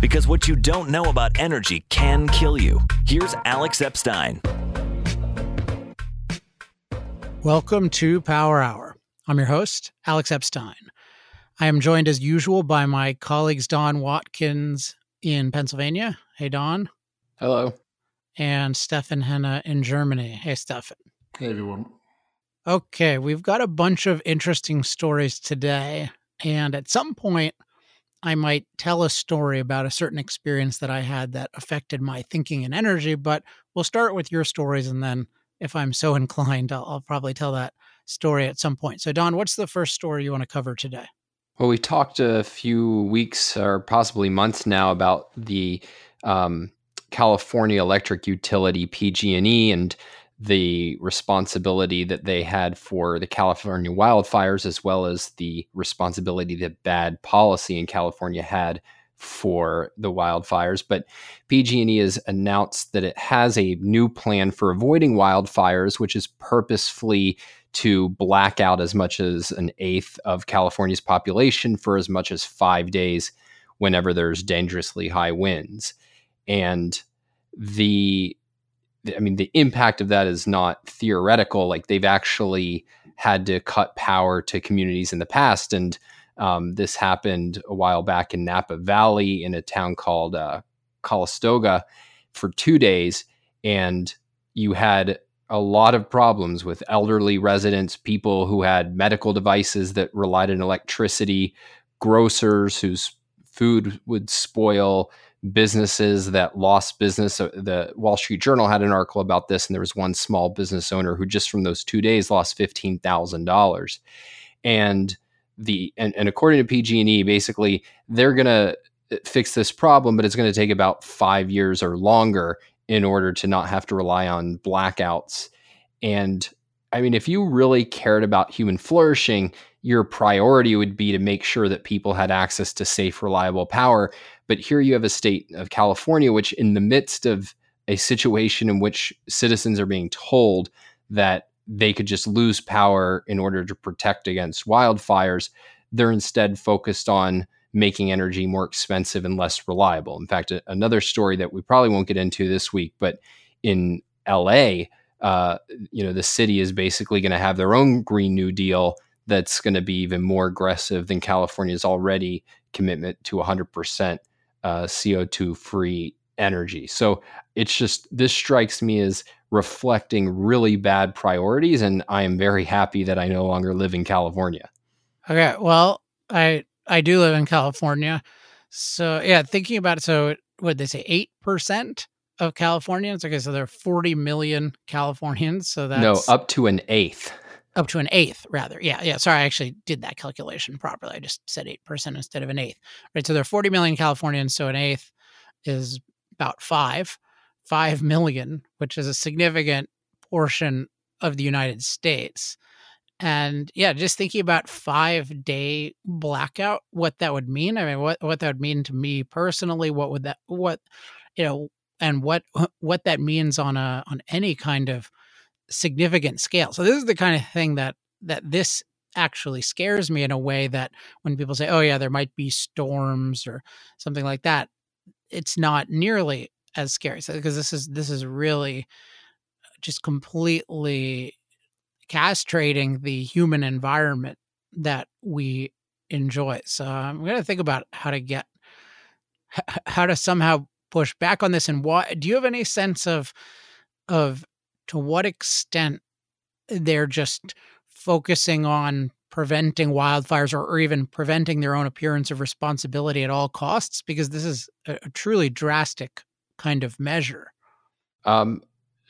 Because what you don't know about energy can kill you. Here's Alex Epstein. Welcome to Power Hour. I'm your host, Alex Epstein. I am joined as usual by my colleagues Don Watkins in Pennsylvania. Hey, Don. Hello. And Stefan Henna in Germany. Hey, Stefan. Hey, everyone. Okay, we've got a bunch of interesting stories today. And at some point, I might tell a story about a certain experience that I had that affected my thinking and energy, but we'll start with your stories. And then, if I'm so inclined, I'll, I'll probably tell that story at some point. So, Don, what's the first story you want to cover today? Well, we talked a few weeks or possibly months now about the um, California Electric Utility PG&E and the responsibility that they had for the California wildfires, as well as the responsibility that bad policy in California had for the wildfires. But PG&E has announced that it has a new plan for avoiding wildfires, which is purposefully to black out as much as an eighth of California's population for as much as five days whenever there's dangerously high winds. And the I mean, the impact of that is not theoretical. Like they've actually had to cut power to communities in the past. And um, this happened a while back in Napa Valley in a town called uh, Calistoga for two days. And you had a lot of problems with elderly residents, people who had medical devices that relied on electricity, grocers whose food would spoil, businesses that lost business. The Wall Street Journal had an article about this, and there was one small business owner who just from those two days lost fifteen thousand dollars. And the and, and according to PG&E, basically they're gonna uh, fix this problem, but it's going to take about five years or longer in order to not have to rely on blackouts. And I mean, if you really cared about human flourishing, your priority would be to make sure that people had access to safe, reliable power. But here you have a state of California, which, in the midst of a situation in which citizens are being told that they could just lose power in order to protect against wildfires, they're instead focused on making energy more expensive and less reliable. In fact, another story that we probably won't get into this week, but in LA, uh, you know, the city is basically going to have their own Green New Deal that's going to be even more aggressive than California's already commitment to 100% uh, CO2 free energy. So it's just, this strikes me as reflecting really bad priorities. And I am very happy that I no longer live in California. Okay. Well, I, I do live in California. So yeah, thinking about it. So what they say, 8% of Californians. Okay. So there are 40 million Californians. So that's no, up to an eighth up to an eighth rather. Yeah yeah sorry i actually did that calculation properly i just said 8% instead of an eighth right? So there are 40 million californians so an eighth is about five five million which is a significant portion of the united states. And yeah just thinking about five day blackout what that would mean i mean what, what that would mean to me personally what would that what you know and what what that means on a on any kind of significant scale. So this is the kind of thing that that this actually scares me in a way that when people say, "Oh yeah, there might be storms or something like that," it's not nearly as scary. So, because this is this is really just completely castrating the human environment that we enjoy. So I'm going to think about how to get how to somehow push back on this and why do you have any sense of of to what extent they're just focusing on preventing wildfires or, or, even preventing their own appearance of responsibility at all costs? Because this is a, a truly drastic kind of measure. Um,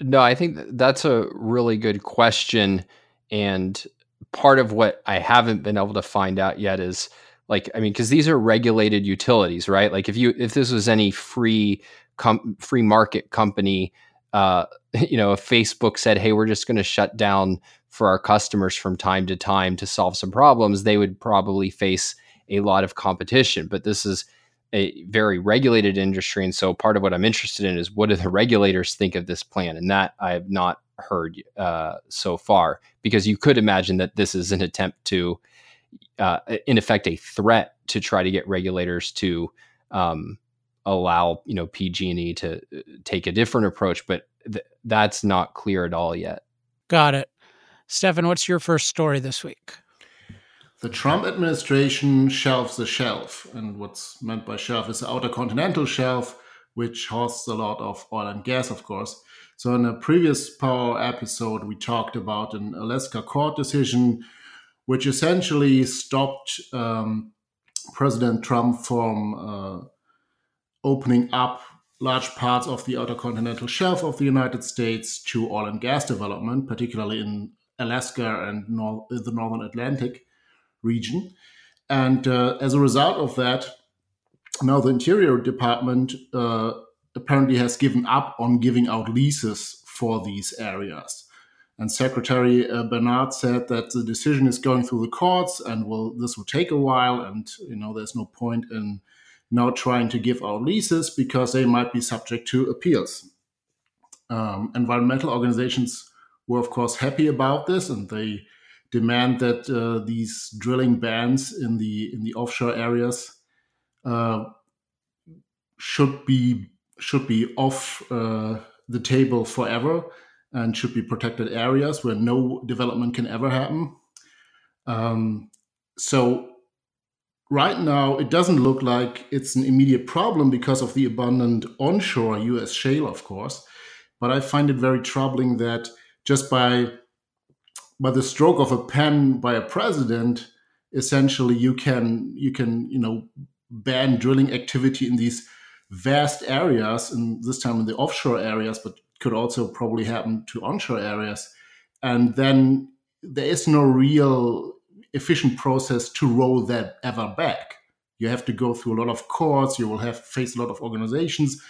no i think that's a really good question and part of what i haven't been able to find out yet is like i mean because these are regulated utilities right? Like if you if this was any free com- free market company uh, you know, if Facebook said, "Hey, we're just going to shut down for our customers from time to time to solve some problems," they would probably face a lot of competition. But this is a very regulated industry, and so part of what I'm interested in is what do the regulators think of this plan, and that I have not heard uh, so far. Because you could imagine that this is an attempt to, uh, in effect, a threat to try to get regulators to um, allow you know PG&E to uh, take a different approach, but th- that's not clear at all yet. Got it. Stefan, what's your first story this week? The Trump administration shelves the shelf, and what's meant by shelf is the outer continental shelf, which hosts a lot of oil and gas, of course. So, in a previous Power episode, we talked about an Alaska court decision which essentially stopped um, President Trump from uh, opening up large parts of the outer continental shelf of the United States to oil and gas development, particularly in Alaska and nor- the northern Atlantic region. And uh, as a result of that, now the Interior Department uh, apparently has given up on giving out leases for these areas. And Secretary uh, Bernhardt said that the decision is going through the courts and will this will take a while, and you know there's no point in now trying to give out leases because they might be subject to appeals. Um, environmental organizations were, of course, happy about this, and they demand that uh, these drilling bans in the in the offshore areas uh, should be should be off uh, the table forever and should be protected areas where no development can ever happen. Um, so right now, it doesn't look like it's an immediate problem because of the abundant onshore US shale, of course. But I find it very troubling that just by by the stroke of a pen by a president, essentially you can you can you know ban drilling activity in these vast areas, and this time in the offshore areas, but could also probably happen to onshore areas. And then there is no real efficient process to roll that ever back. You have to go through a lot of courts. You will have face a lot of organizations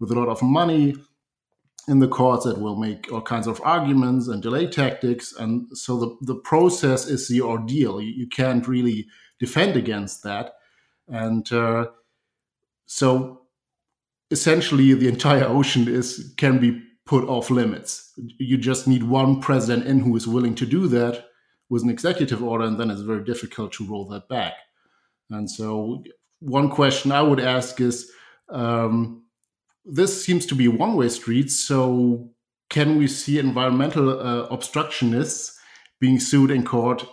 with a lot of money in the courts that will make all kinds of arguments and delay tactics. And so the, the process is the ordeal. You, you can't really defend against that. And uh, so essentially the entire ocean is can be put off limits. You just need one president in who is willing to do that with an executive order, and then it's very difficult to roll that back. And so, one question I would ask is um, this seems to be one way street. So, can we see environmental uh, obstructionists being sued in court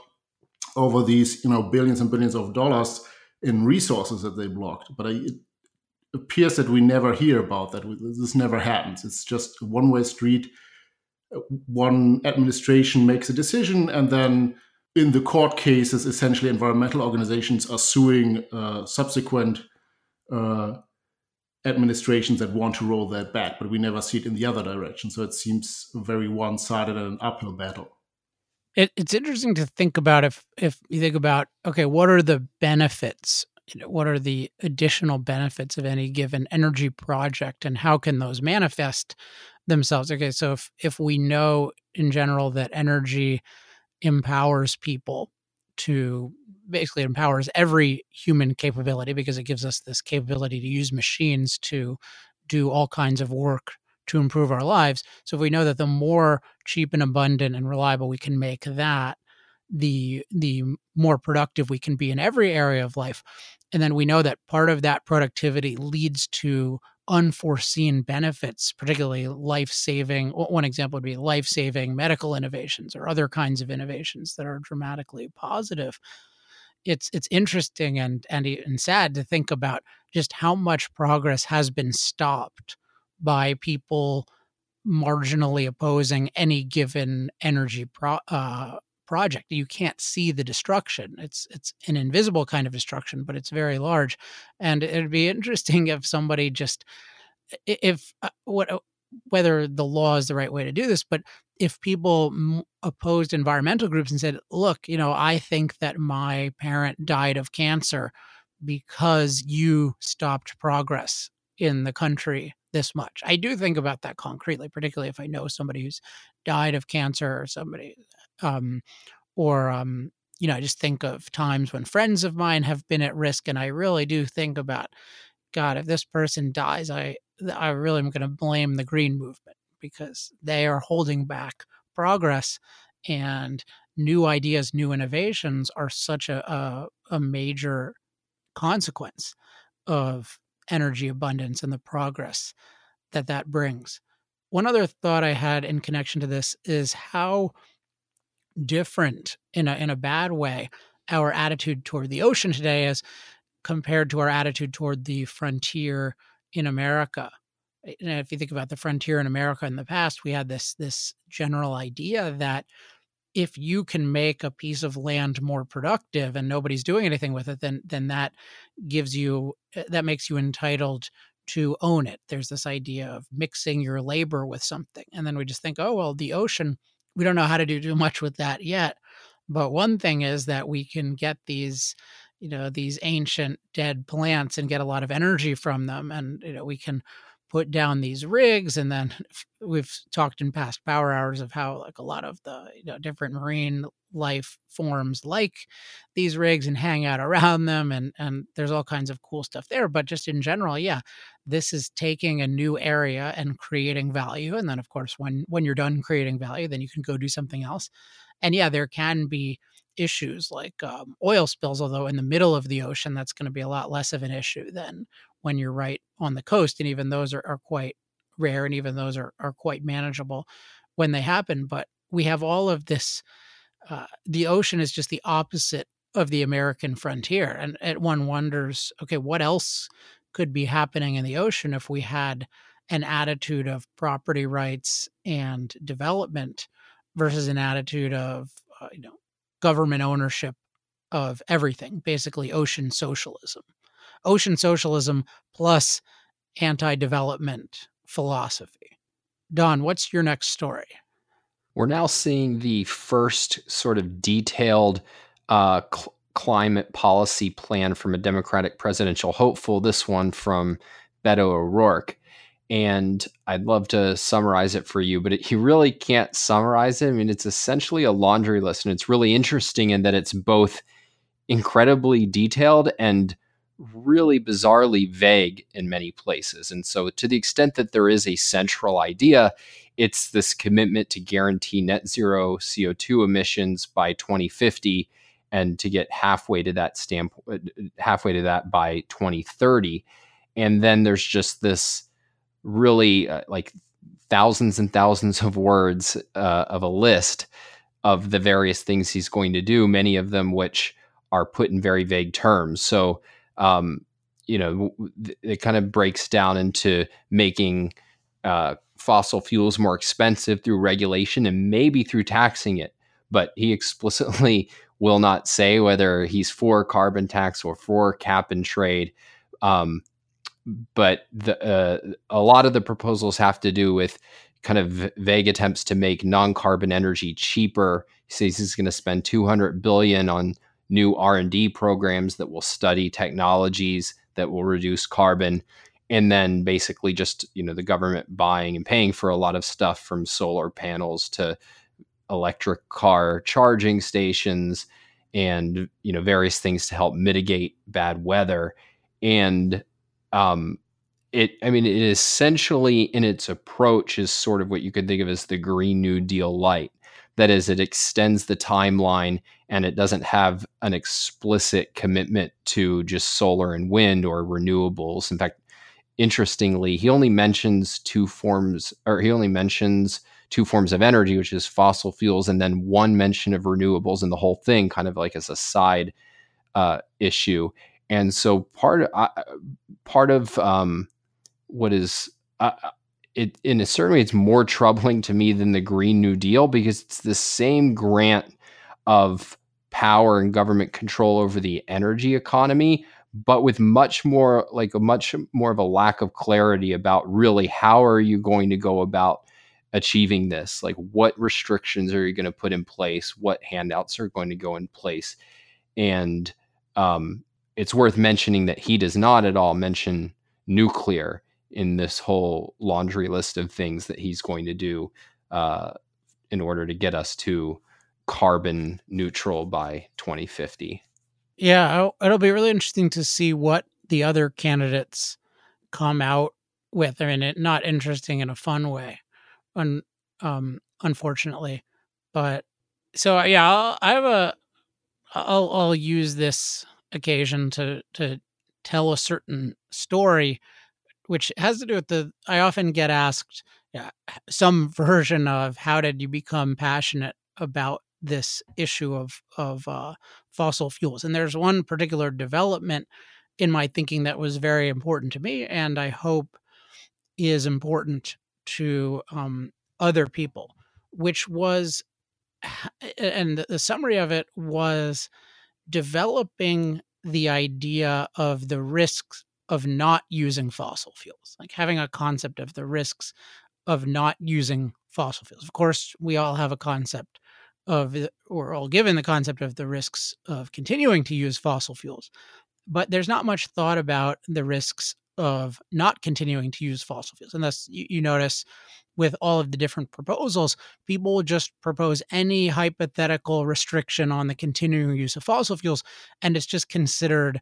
over these you know billions and billions of dollars in resources that they blocked? But I, appears that we never hear about that. This never happens. It's just a one way street. One administration makes a decision, and then in the court cases, essentially environmental organizations are suing uh, subsequent uh, administrations that want to roll that back, but we never see it in the other direction. So it seems very one sided and an uphill battle. It, it's interesting to think about if if you think about okay, what are the benefits what are the additional benefits of any given energy project and how can those manifest themselves. Okay so if if we know in general that energy empowers people to basically empowers every human capability because it gives us this capability to use machines to do all kinds of work to improve our lives. So if we know that the more cheap and abundant and reliable we can make that the the more productive we can be in every area of life. And then we know that part of that productivity leads to unforeseen benefits, particularly life saving. One example would be life saving medical innovations or other kinds of innovations that are dramatically positive. It's it's interesting and and, and sad to think about just how much progress has been stopped by people marginally opposing any given energy pro, uh, project. You can't see the destruction. It's it's an invisible kind of destruction, but it's very large. And it'd be interesting if somebody just if uh, what uh, whether the law is the right way to do this, but if people m- opposed environmental groups and said, "Look, you know, I think that my parent died of cancer because you stopped progress in the country this much." I do think about that concretely, particularly if I know somebody who's died of cancer or somebody um, or um, you know, I just think of times when friends of mine have been at risk, and I really do think about, God, if this person dies, I I really am going to blame the green movement because they are holding back progress and new ideas, new innovations are such a a, a major consequence of energy abundance and the progress that that brings. One other thought I had in connection to this is how different, in a in a bad way, our attitude toward the ocean today is compared to our attitude toward the frontier in America. And if you think about the frontier in America in the past, we had this this general idea that if you can make a piece of land more productive and nobody's doing anything with it, then then that gives you eh, that makes you entitled to own it. There's this idea of mixing your labor with something. And then we just think, oh well, the ocean, we don't know how to do too much with that yet. But one thing is that we can get these you know these ancient dead plants and get a lot of energy from them and you know we can put down these rigs and then we've talked in past power hours of how like a lot of the you know different marine life forms like these rigs and hang out around them and and there's all kinds of cool stuff there but just in general yeah this is taking a new area and creating value and then of course when when you're done creating value then you can go do something else. And yeah there can be issues like um, oil spills although in the middle of the ocean that's going to be a lot less of an issue than when you're right on the coast. And even those are, are quite rare and even those are, are quite manageable when they happen. But we have all of this. Uh, the ocean is just the opposite of the American frontier. And, and one wonders, okay, what else could be happening in the ocean if we had an attitude of property rights and development versus an attitude of uh, you know government ownership of everything basically ocean socialism ocean socialism plus anti development philosophy. Don, what's your next story? We're now seeing the first sort of detailed uh, cl- climate policy plan from a Democratic presidential hopeful, this one from Beto O'Rourke. And I'd love to summarize it for you, but it, you really can't summarize it. I mean, it's essentially a laundry list, and it's really interesting in that it's both incredibly detailed and really bizarrely vague in many places. And so, to the extent that there is a central idea, it's this commitment to guarantee net zero CO2 emissions by 2050 and to get halfway to that standpoint, halfway to that by 2030. And then there's just this really uh, like thousands and thousands of words uh, of a list of the various things he's going to do, many of them which are put in very vague terms. So, um, you know, it kind of breaks down into making uh, fossil fuels more expensive through regulation and maybe through taxing it. But he explicitly will not say whether he's for carbon tax or for cap and trade. Um, but the, uh, a lot of the proposals have to do with kind of vague attempts to make non-carbon energy cheaper. He says he's going to spend 200 billion on new r&d programs that will study technologies that will reduce carbon and then basically just you know the government buying and paying for a lot of stuff from solar panels to electric car charging stations and you know various things to help mitigate bad weather. And um it i mean it essentially in its approach is sort of what you could think of as the green new deal light. That is, it extends the timeline and it doesn't have an explicit commitment to just solar and wind or renewables. In fact, interestingly, he only mentions two forms, or he only mentions two forms of energy, which is fossil fuels, and then one mention of renewables in the whole thing, kind of like as a side uh, issue. And so part of, uh, part of um, what is uh, it in a certain way it's more troubling to me than the Green New Deal because it's the same grant of power and government control over the energy economy, but with much more like a much more of a lack of clarity about really how are you going to go about achieving this? Like what restrictions are you going to put in place? What handouts are going to go in place? And um, it's worth mentioning that he does not at all mention nuclear in this whole laundry list of things that he's going to do uh, in order to get us to carbon neutral by 2050. Yeah, it'll be really interesting to see what the other candidates come out with. I mean, it, not interesting in a fun way, un, um, unfortunately. But so yeah, I'll, I have a. I'll I'll use this occasion to to tell a certain story, which has to do with the. I often get asked yeah, some version of how did you become passionate about this issue of of uh, fossil fuels, and there's one particular development in my thinking that was very important to me, and I hope is important to um, other people, which was, and the summary of it was developing the idea of the risks of not using fossil fuels, like having a concept of the risks of not using fossil fuels. Of course, we all have a concept of, we're all given the concept of the risks of continuing to use fossil fuels, but there's not much thought about the risks of not continuing to use fossil fuels. And thus, you, you notice with all of the different proposals, people will just propose any hypothetical restriction on the continuing use of fossil fuels, and it's just considered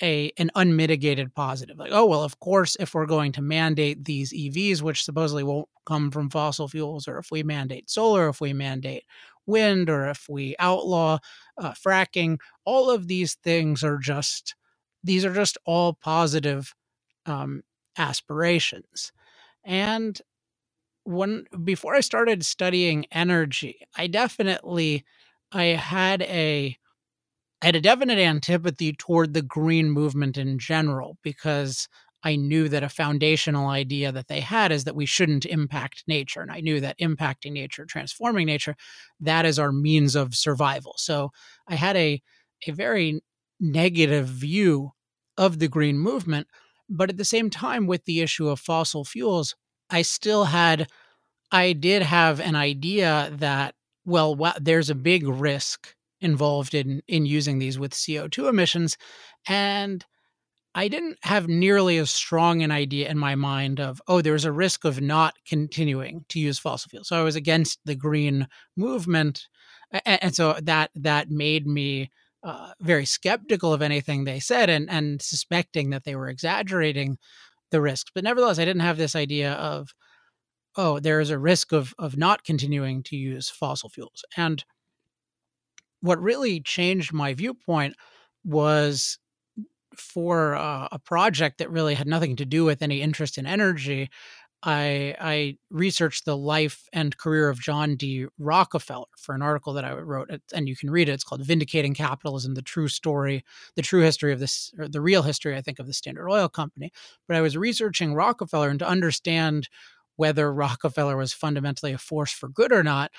a an unmitigated positive. Like, oh well, of course, if we're going to mandate these EVs, which supposedly won't come from fossil fuels, or if we mandate solar, if we mandate wind, or if we outlaw uh, fracking, all of these things are just these are just all positive um, aspirations. And when before I started studying energy, I definitely I had a I had a definite antipathy toward the green movement in general because I knew that a foundational idea that they had is that we shouldn't impact nature. And I knew that impacting nature, transforming nature, that is our means of survival. So I had a, a very negative view of the green movement. But at the same time, with the issue of fossil fuels, I still had, I did have an idea that, well, there's a big risk involved in in using these with CO2 emissions and I didn't have nearly as strong an idea in my mind of oh there's a risk of not continuing to use fossil fuels. So I was against the green movement and, and so that that made me uh, very skeptical of anything they said and and suspecting that they were exaggerating the risks. But nevertheless, I didn't have this idea of oh, there is a risk of of not continuing to use fossil fuels. And what really changed my viewpoint was for uh, a project that really had nothing to do with any interest in energy. I, I researched the life and career of John D. Rockefeller for an article that I wrote, and you can read it. It's called "Vindicating Capitalism: The True Story, the True History of this, or the Real History, I think, of the Standard Oil Company." But I was researching Rockefeller, and to understand whether Rockefeller was fundamentally a force for good or not,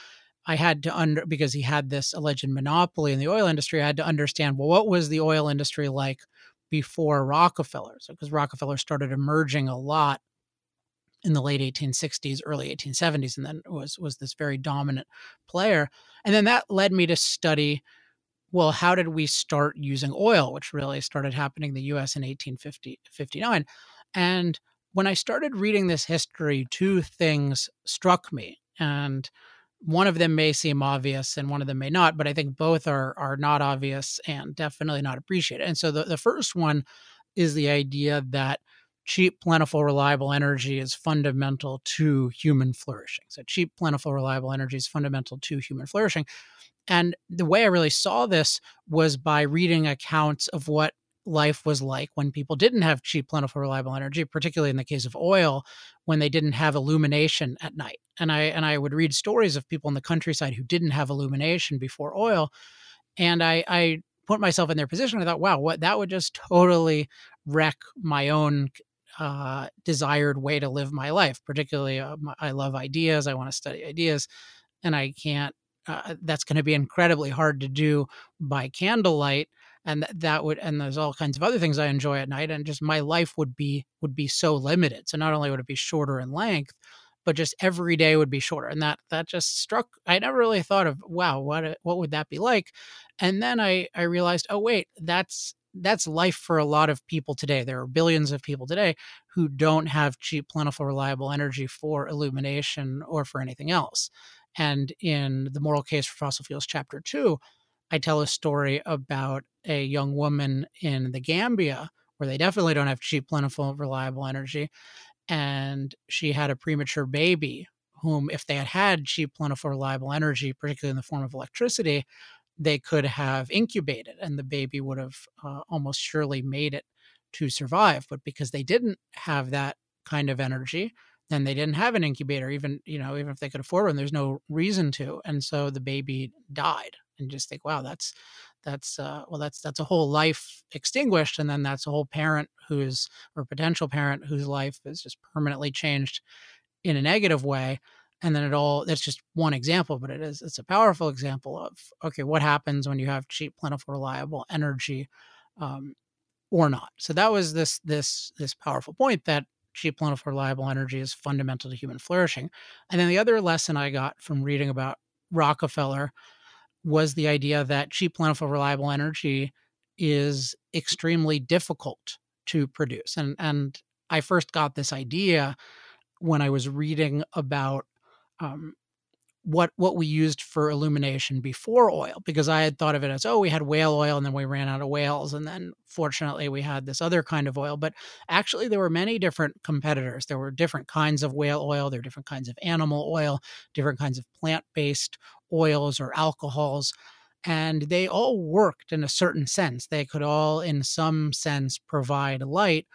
I had to under because he had this alleged monopoly in the oil industry. I had to understand well, what was the oil industry like before Rockefeller? So, because Rockefeller started emerging a lot in the late 1860s, early 1870s, and then was was this very dominant player. And then that led me to study, well, how did we start using oil, which really started happening in the U.S. in 1859. And when I started reading this history, two things struck me, and one of them may seem obvious and one of them may not, but I think both are are not obvious and definitely not appreciated. And so the, the first one is the idea that cheap, plentiful, reliable energy is fundamental to human flourishing. So, cheap, plentiful, reliable energy is fundamental to human flourishing. And the way I really saw this was by reading accounts of what life was like when people didn't have cheap, plentiful, reliable energy, particularly in the case of oil, when they didn't have illumination at night. And I and I would read stories of people in the countryside who didn't have illumination before oil. And I, I put myself in their position. I thought, wow, what that would just totally wreck my own uh, desired way to live my life. Particularly, uh, I love ideas. I want to study ideas, and I can't. Uh, that's going to be incredibly hard to do by candlelight, and that would. And there's all kinds of other things I enjoy at night, and just my life would be would be so limited. So not only would it be shorter in length, but just every day would be shorter, and that that just struck. I never really thought of wow, what what would that be like, and then I I realized, oh wait, that's that's life for a lot of people today. There are billions of people today who don't have cheap, plentiful, reliable energy for illumination or for anything else. And in the moral case for fossil fuels, chapter two, I tell a story about a young woman in the Gambia where they definitely don't have cheap, plentiful, reliable energy. And she had a premature baby whom, if they had had cheap, plentiful, reliable energy, particularly in the form of electricity, they could have incubated and the baby would have uh, almost surely made it to survive. But because they didn't have that kind of energy, then they didn't have an incubator, even you know, even if they could afford one, there's no reason to. And so the baby died. And just think, wow, that's that's uh, well, that's that's a whole life extinguished, and then that's a whole parent who's or potential parent whose life is just permanently changed in a negative way and then it all that's just one example but it is it's a powerful example of okay what happens when you have cheap plentiful reliable energy um, or not. So that was this this this powerful point that cheap plentiful reliable energy is fundamental to human flourishing. And then the other lesson i got from reading about rockefeller was the idea that cheap plentiful reliable energy is extremely difficult to produce and and i first got this idea when i was reading about um, what what we used for illumination before oil because I had thought of it as oh we had whale oil and then we ran out of whales and then fortunately we had this other kind of oil. But actually there were many different competitors. There were different kinds of whale oil there were different kinds of animal oil different kinds of plant-based oils or alcohols and they all worked in a certain sense they could all in some sense provide light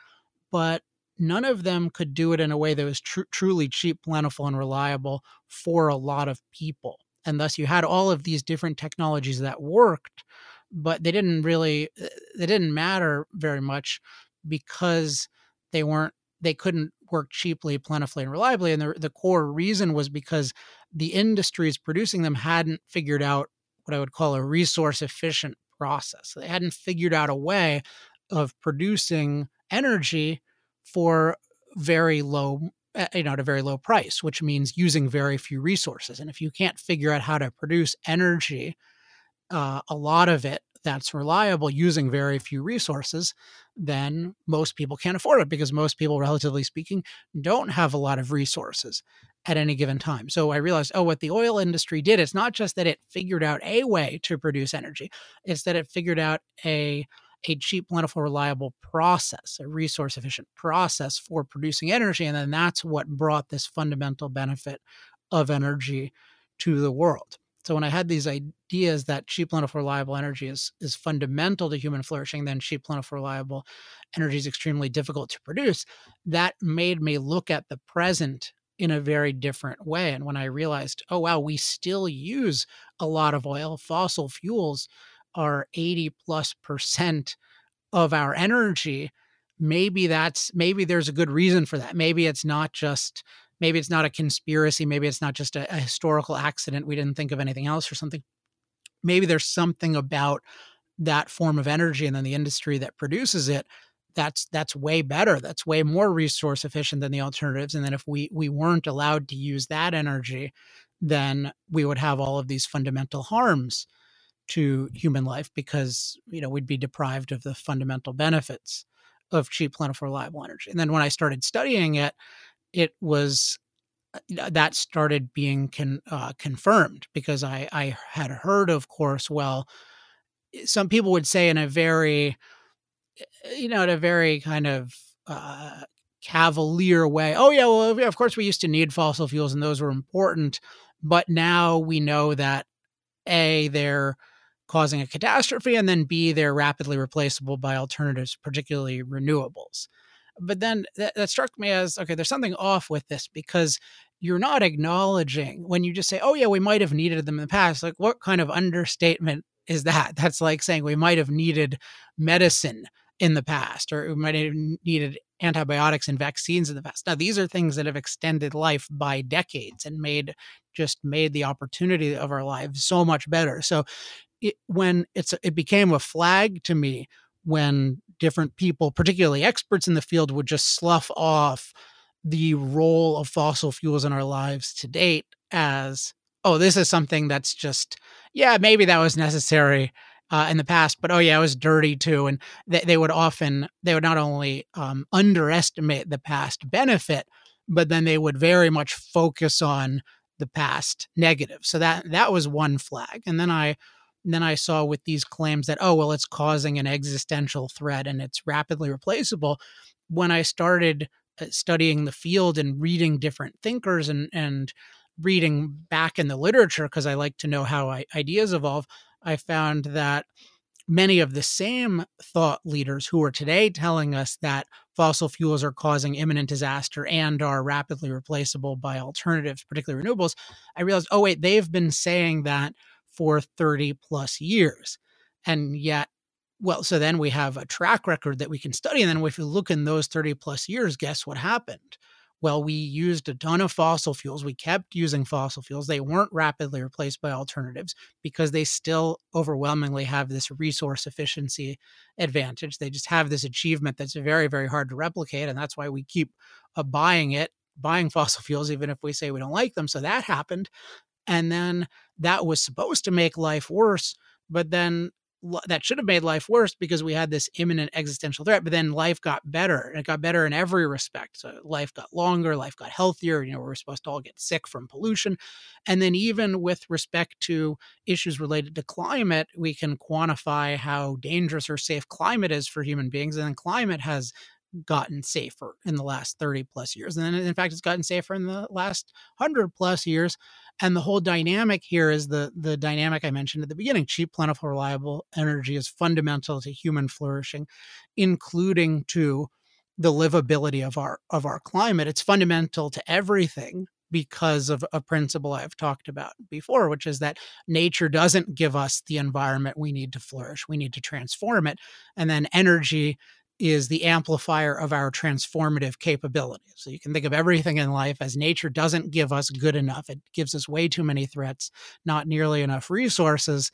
but none of them could do it in a way that was tr- truly cheap, plentiful, and reliable for a lot of people. And thus, you had all of these different technologies that worked, but they didn't really, uh, they didn't matter very much because they weren't, they couldn't work cheaply, plentifully, and reliably. And the, the core reason was because the industries producing them hadn't figured out what I would call a resource efficient process. They hadn't figured out a way of producing energy for very low eh, you know at a very low price which means using very few resources and if you can't figure out how to produce energy uh, a lot of it that's reliable using very few resources then most people can't afford it because most people relatively speaking don't have a lot of resources at any given time so i realized oh what the oil industry did it's not just that it figured out a way to produce energy it's that it figured out a a cheap, plentiful, reliable process, a resource efficient process for producing energy. And then that's what brought this fundamental benefit of energy to the world. So when I had these ideas that cheap, plentiful, reliable energy is, is fundamental to human flourishing, then cheap, plentiful, reliable energy is extremely difficult to produce, that made me look at the present in a very different way. And when I realized, oh, wow, we still use a lot of oil, fossil fuels are 80 plus percent of our energy. Maybe that's maybe there's a good reason for that. Maybe it's not just maybe it's not a conspiracy. Maybe it's not just a, a historical accident. We didn't think of anything else or something. Maybe there's something about that form of energy and then the industry that produces it that's that's way better that's way more resource efficient than the alternatives and then if we we weren't allowed to use that energy then we would have all of these fundamental harms to human life because you know we'd be deprived of the fundamental benefits of cheap plentiful reliable energy. And then when i started studying it it was uh, that started being con, uh, confirmed because I, I had heard of course well eh, some people would say in a very you know in a very kind of uh, cavalier way oh yeah well of course we used to need fossil fuels and those were important but now we know that a they're causing a catastrophe, and then B, they're rapidly replaceable by alternatives, particularly renewables. But then that, that struck me as okay, there's something off with this because you're not acknowledging when you just say, oh, yeah, we might have needed them in the past. Like, what kind of understatement is that? That's like saying we might have needed medicine in the past, or we might have needed antibiotics and vaccines in the past. Now, these are things that have extended life by decades and made just made the opportunity of our lives so much better. So it, when it's it became a flag to me when different people, particularly experts in the field, would just slough off the role of fossil fuels in our lives to date as oh this is something that's just yeah maybe that was necessary uh, in the past but oh yeah it was dirty too and they, they would often they would not only um, underestimate the past benefit but then they would very much focus on the past negative so that that was one flag and then i then I saw with these claims that, oh, well, it's causing an existential threat and it's rapidly replaceable. When I started uh, studying the field and reading different thinkers and, and reading back in the literature, because I like to know how I, ideas evolve, I found that many of the same thought leaders who are today telling us that fossil fuels are causing imminent disaster and are rapidly replaceable by alternatives, particularly renewables, I realized, oh, wait, they've been saying that for 30 plus years. And yet, well, so then we have a track record that we can study. And then if you look in those 30 plus years, guess what happened? Well, we used a ton of fossil fuels. We kept using fossil fuels. They weren't rapidly replaced by alternatives because they still overwhelmingly have this resource efficiency advantage. They just have this achievement that's very, very hard to replicate. And that's why we keep uh, buying it, buying fossil fuels, even if we say we don't like them. So that happened. And then that was supposed to make life worse. But then that should have made life worse because we had this imminent existential threat but then life got better and it got better in every respect so life got longer life got healthier you know we are supposed to all get sick from pollution and then even with respect to issues related to climate we can quantify how dangerous or safe climate is for human beings and then climate has gotten safer in the last 30 plus years. And then, in fact, it's gotten safer in the last 100 plus years. And the whole dynamic here is the, the dynamic I mentioned at the beginning cheap, plentiful, reliable energy is fundamental to human flourishing, including to the livability of our of our climate. It's fundamental to everything because of a principle I've talked about before, which is that nature doesn't give us the environment we need to flourish. We need to transform it. And then energy is the amplifier of our transformative capabilities. So you can think of everything in life as nature doesn't give us good enough. It gives us way too many threats, not nearly enough resources.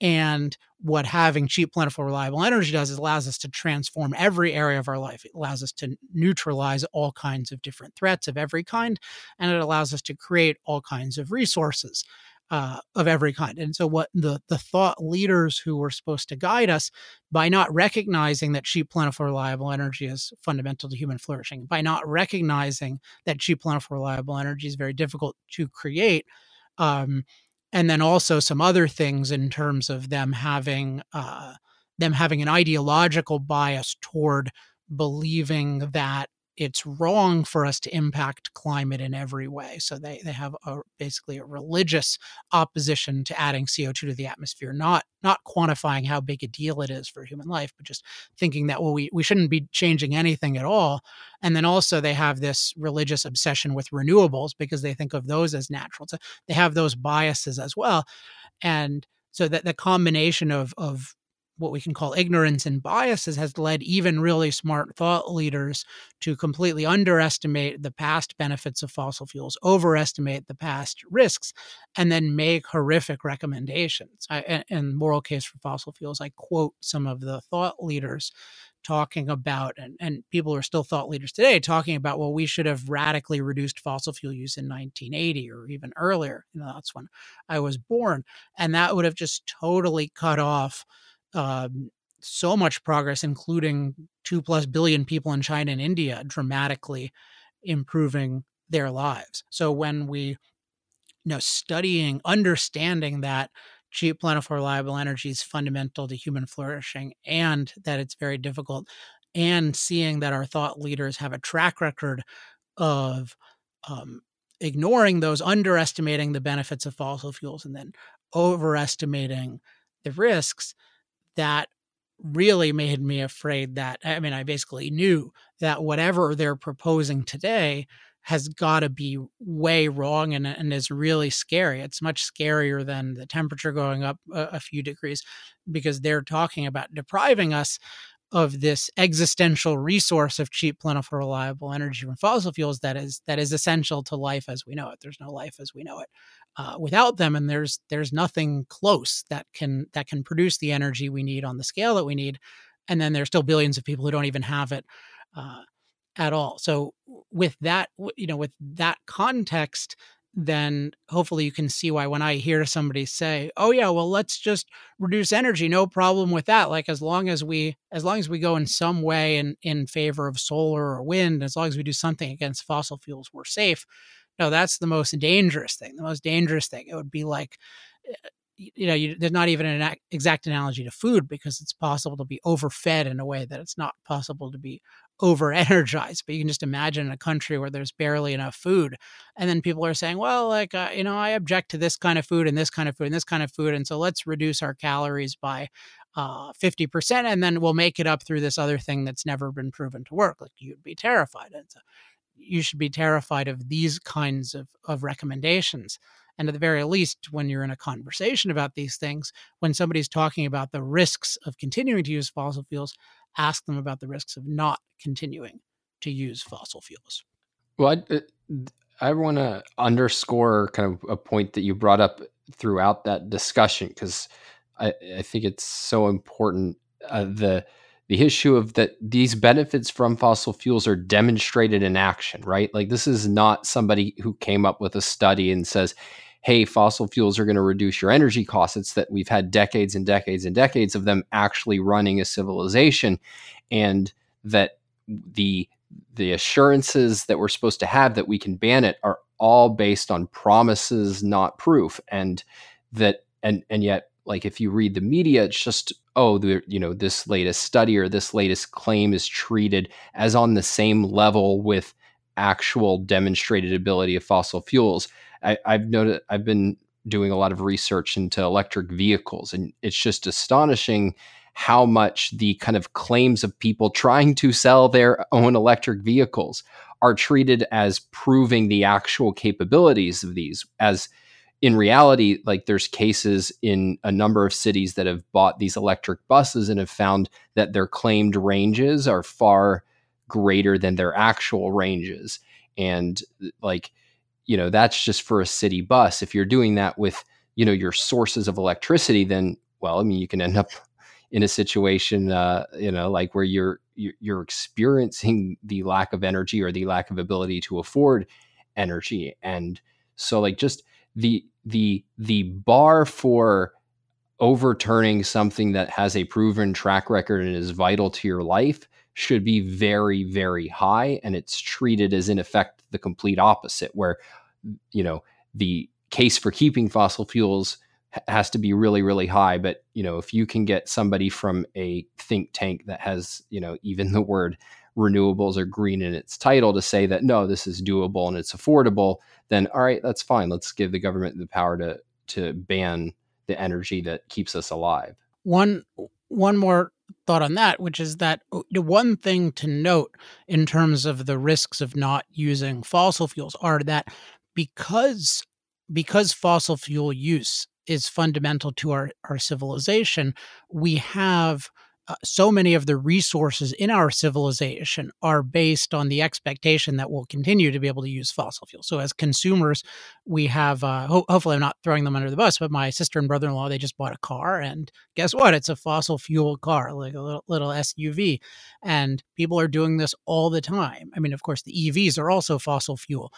And what having cheap, plentiful, reliable energy does is allows us to transform every area of our life. It allows us to neutralize all kinds of different threats of every kind, and it allows us to create all kinds of resources uh, of every kind. And so, what the the thought leaders who were supposed to guide us by not recognizing that cheap, plentiful, reliable energy is fundamental to human flourishing, by not recognizing that cheap, plentiful, reliable energy is very difficult to create. Um, and then also some other things in terms of them having uh, them having an ideological bias toward believing that it's wrong for us to impact climate in every way. So they, they have a, basically a religious opposition to adding CO2 to the atmosphere, not not quantifying how big a deal it is for human life, but just thinking that well we, we shouldn't be changing anything at all. And then also they have this religious obsession with renewables because they think of those as natural. So they have those biases as well. And so that the combination of of what we can call ignorance and biases has led even really smart thought leaders to completely underestimate the past benefits of fossil fuels, overestimate the past risks, and then make horrific recommendations. I, in the Moral Case for Fossil Fuels, I quote some of the thought leaders talking about, and, and people who are still thought leaders today talking about, well, we should have radically reduced fossil fuel use in 1980 or even earlier. You know, that's when I was born. And that would have just totally cut off um, so much progress, including two plus billion people in China and India dramatically improving their lives. So when we, you know, studying, understanding that cheap, plentiful, reliable energy is fundamental to human flourishing and that it's very difficult, and seeing that our thought leaders have a track record of um, ignoring those, underestimating the benefits of fossil fuels, and then overestimating the risks that really made me afraid that I mean, I basically knew that whatever they're proposing today has got to be way wrong and, and is really scary. It's much scarier than the temperature going up a, a few degrees because they're talking about depriving us of this existential resource of cheap, plentiful, reliable energy from fossil fuels that is that is essential to life as we know it. There's no life as we know it uh, without them, and there's there's nothing close that can that can produce the energy we need on the scale that we need. And then there's still billions of people who don't even have it uh, at all. So with that, you know, with that context, then hopefully you can see why when I hear somebody say, "Oh yeah, well let's just reduce energy, no problem with that." Like as long as we as long as we go in some way in in favor of solar or wind, as long as we do something against fossil fuels, we're safe. No, that's the most dangerous thing. The most dangerous thing it would be like eh, you know, you, there's not even an exact analogy to food because it's possible to be overfed in a way that it's not possible to be over energized. But you can just imagine a country where there's barely enough food. And then people are saying, well, like, uh, you know, I object to this kind of food and this kind of food and this kind of food. And so let's reduce our calories by uh, 50% and then we'll make it up through this other thing that's never been proven to work like you'd be terrified and so you should be terrified of these kinds of, of recommendations and at the very least when you're in a conversation about these things when somebody's talking about the risks of continuing to use fossil fuels ask them about the risks of not continuing to use fossil fuels well i, uh, I want to underscore kind of a point that you brought up throughout that discussion because I, I think it's so important. Uh, the the issue of that these benefits from fossil fuels are demonstrated in action, right? Like this is not somebody who came up with a study and says, "Hey, fossil fuels are going to reduce your energy costs." It's that we've had decades and decades and decades of them actually running a civilization, and that the the assurances that we're supposed to have that we can ban it are all based on promises, not proof, and that and and yet like if you read the media it's just oh the you know this latest study or this latest claim is treated as on the same level with actual demonstrated ability of fossil fuels. I, i've noted i've been doing a lot of research into electric vehicles and it's just astonishing how much the kind of claims of people trying to sell their own electric vehicles are treated as proving the actual capabilities of these as in reality, like there's cases in a number of cities that have bought these electric buses and have found that their claimed ranges are far greater than their actual ranges. And like, you know, that's just for a city bus. If you're doing that with, you know, your sources of electricity, then, well, I mean, you can end up in a situation, uh, you know, like where you're, you're experiencing the lack of energy or the lack of ability to afford energy. And so like just, the the the bar for overturning something that has a proven track record and is vital to your life should be very very high and it's treated as in effect the complete opposite where you know the case for keeping fossil fuels has to be really really high. But you know if you can get somebody from a think tank that has you know even the word renewables or green in its title to say that no, this is doable and it's affordable, then all right, that's fine. Let's give the government the power to to ban the energy that keeps us alive. One one more thought on that, which is that oh, the one thing to note in terms of the risks of not using fossil fuels are that because because fossil fuel use is fundamental to our, our civilization, we have uh, so many of the resources in our civilization are based on the expectation that we'll continue to be able to use fossil fuels. So, as consumers, we have, uh, ho- hopefully, I'm not throwing them under the bus, but my sister and brother in law, they just bought a car. And guess what? It's a fossil fuel car, like a little, little SUV. And people are doing this all the time. I mean, of course, the EVs are also fossil fuel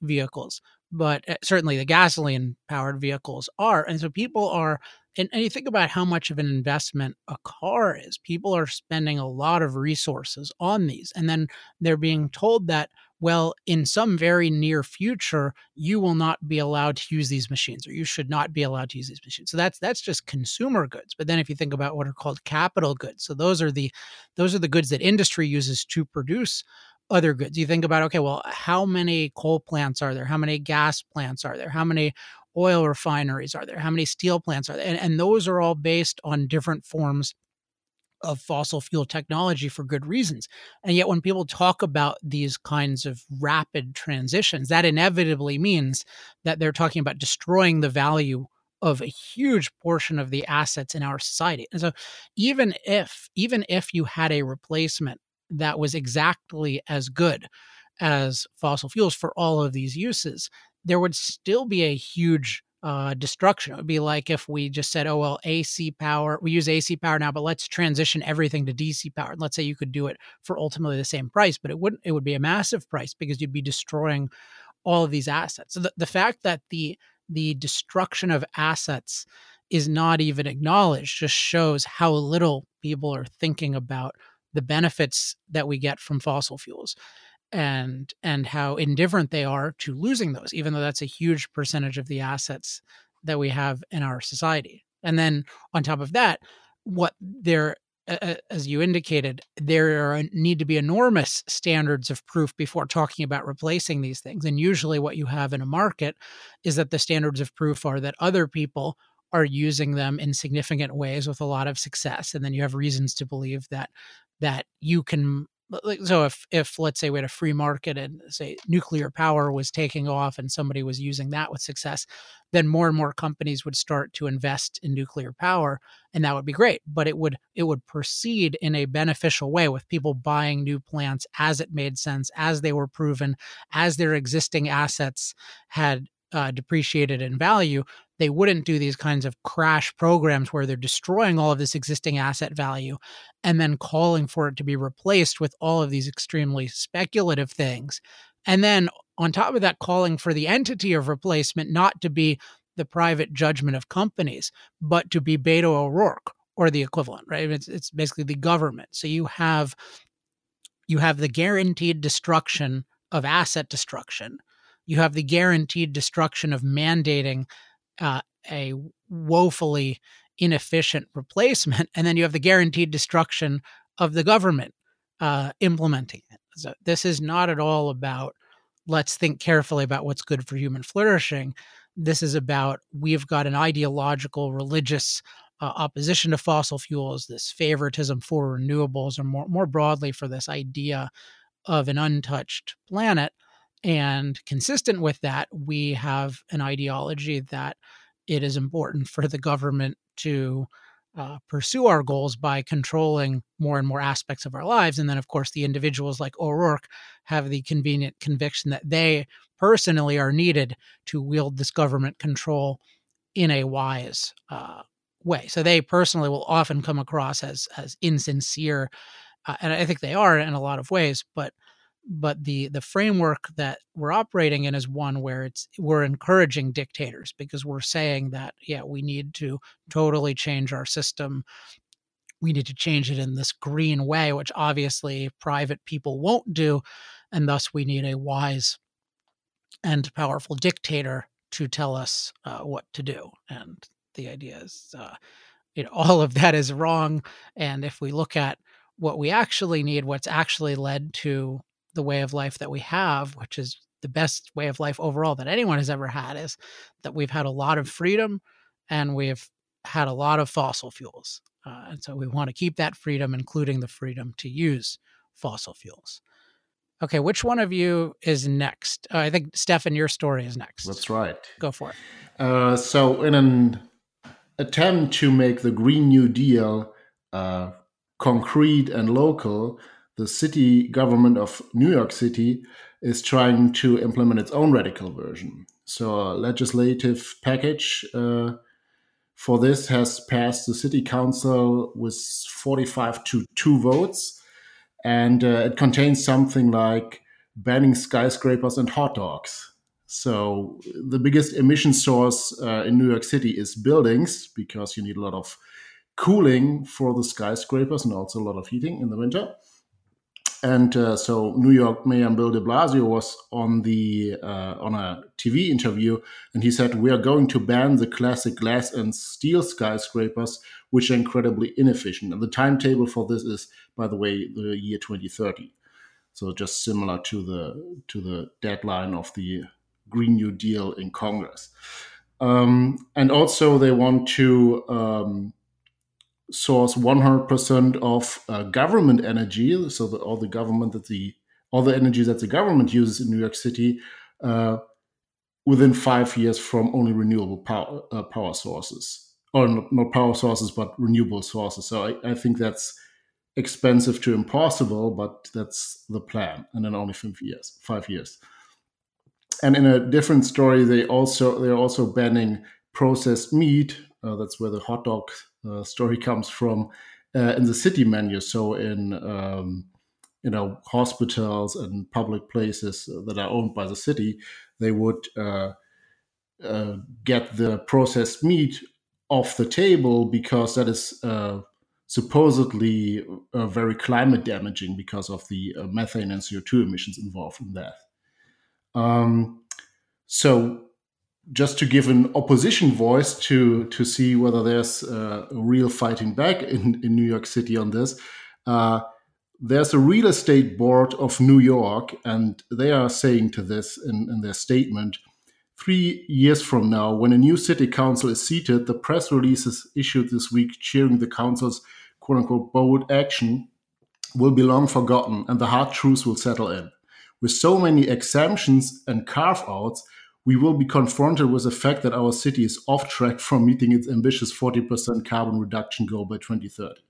vehicles, but uh, certainly the gasoline powered vehicles are. And so people are and, and you think about how much of an investment a car is people are spending a lot of resources on these and then they're being told that well in some very near future you will not be allowed to use these machines or you should not be allowed to use these machines so that's that's just consumer goods but then if you think about what are called capital goods so those are the those are the goods that industry uses to produce other goods. You think about, okay, well, how many coal plants are there? How many gas plants are there? How many oil refineries are there? How many steel plants are there? And, and those are all based on different forms of fossil fuel technology for good reasons. And yet, when people talk about these kinds of rapid transitions, that inevitably means that they're talking about destroying the value of a huge portion of the assets in our society. And so, even if even if you had a replacement that was exactly as good as fossil fuels for all of these uses, there would still be a huge uh, destruction. It would be like if we just said, oh, well, AC power, we use AC power now, but let's transition everything to DC power. And let's say you could do it for ultimately the same price, but it wouldn't, it would be a massive price because you'd be destroying all of these assets. So the, the fact that the, the destruction of assets is not even acknowledged just shows how little people are thinking about the benefits that we get from fossil fuels and and how indifferent they are to losing those even though that's a huge percentage of the assets that we have in our society. And then on top of that what there as you indicated there are, need to be enormous standards of proof before talking about replacing these things. And usually what you have in a market is that the standards of proof are that other people are using them in significant ways with a lot of success. And then you have reasons to believe that that you can so if if let's say we had a free market and say nuclear power was taking off and somebody was using that with success then more and more companies would start to invest in nuclear power and that would be great but it would it would proceed in a beneficial way with people buying new plants as it made sense as they were proven as their existing assets had uh, depreciated in value they wouldn't do these kinds of crash programs where they're destroying all of this existing asset value and then calling for it to be replaced with all of these extremely speculative things. And then on top of that, calling for the entity of replacement not to be the private judgment of companies, but to be Beto O'Rourke or the equivalent, right? It's, it's basically the government. So you have you have the guaranteed destruction of asset destruction. You have the guaranteed destruction of mandating uh, a woefully inefficient replacement, and then you have the guaranteed destruction of the government uh, implementing it. So this is not at all about let's think carefully about what's good for human flourishing. This is about we've got an ideological, religious uh, opposition to fossil fuels, this favoritism for renewables, or more more broadly for this idea of an untouched planet. And consistent with that, we have an ideology that it is important for the government to uh, pursue our goals by controlling more and more aspects of our lives. And then, of course, the individuals like O'Rourke have the convenient conviction that they personally are needed to wield this government control in a wise uh, way. So they personally will often come across as as insincere, uh, and I think they are in a lot of ways. But but the the framework that we're operating in is one where it's we're encouraging dictators because we're saying that yeah we need to totally change our system. We need to change it in this green way which obviously private people won't do and thus we need a wise and powerful dictator to tell us uh, what to do. And the idea is uh, you know all of that is wrong. And if we look at what we actually need what's actually led to the way of life that we have, which is the best way of life overall that anyone has ever had, is that we've had a lot of freedom and we've had a lot of fossil fuels. Uh, and so we want to keep that freedom, including the freedom to use fossil fuels. Okay, which one of you is next? Uh, I think Stefan, your story is next. That's right. Go for it. Uh, so, in an attempt to make the Green New Deal uh, concrete and local, the city government of New York City is trying to implement its own radical version. So, a legislative package uh, for this has passed the city council with 45 to 2 votes. And uh, it contains something like banning skyscrapers and hot dogs. So, the biggest emission source uh, in New York City is buildings because you need a lot of cooling for the skyscrapers and also a lot of heating in the winter. And uh, so New York Mayor Bill De Blasio was on the uh, on a TV interview, and he said, "We are going to ban the classic glass and steel skyscrapers, which are incredibly inefficient." And the timetable for this is, by the way, the year 2030. So just similar to the to the deadline of the Green New Deal in Congress. Um, and also, they want to um, source 100% of uh, government energy, so all the government that the all the energy that the government uses in New York City uh, within five years from only renewable power, uh, power sources, or not, not, power sources, but renewable sources. So I, I, think that's expensive to impossible, but that's the plan, and then only five years. Five years. And in a different story, they also they're also banning processed meat. Uh, that's where the hot dog uh, story comes from uh, in the city menu. So in um, you know hospitals and public places that are owned by the city, they would uh, uh, get the processed meat off the table because that is uh, supposedly uh, very climate damaging because of the methane and CO2 emissions involved in that. Um, so just to give an opposition voice to to see whether there's uh, a real fighting back in, in New York City on this. Uh, there's a real estate board of New York, and they are saying to this in, in their statement three years from now, when a new city council is seated, the press releases issued this week cheering the council's quote unquote bold action will be long forgotten and the hard truths will settle in. With so many exemptions and carve outs, we will be confronted with the fact that our city is off track from meeting its ambitious 40% carbon reduction goal by 2030.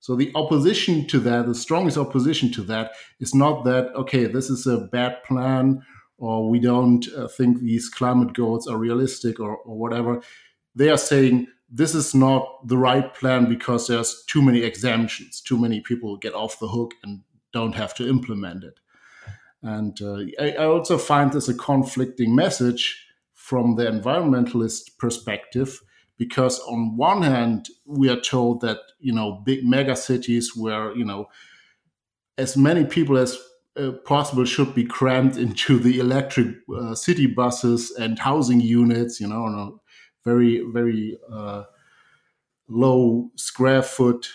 So the opposition to that, the strongest opposition to that, is not that okay, this is a bad plan, or we don't uh, think these climate goals are realistic, or, or whatever. They are saying this is not the right plan because there's too many exemptions, too many people get off the hook and don't have to implement it. And uh, I, I also find this a conflicting message from the environmentalist perspective because on one hand we are told that you know big mega cities where you know as many people as uh, possible should be crammed into the electric uh, city buses and housing units you know on a very very uh, low square foot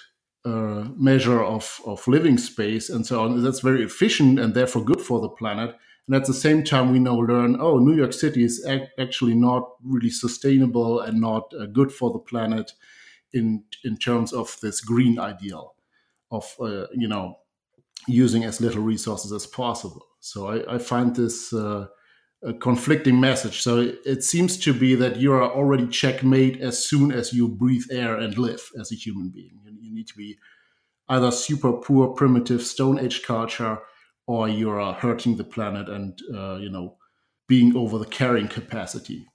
uh, measure of, of living space and so on. That's very efficient and therefore good for the planet. And at the same time, we now learn, oh, New York City is ac- actually not really sustainable and not uh, good for the planet in in terms of this green ideal of uh, you know using as little resources as possible. So I, I find this uh, a conflicting message. So it, it seems to be that you are already checkmate as soon as you breathe air and live as a human being. Need to be either super poor, primitive Stone Age culture, or you are hurting the planet and uh, you know being over the carrying capacity.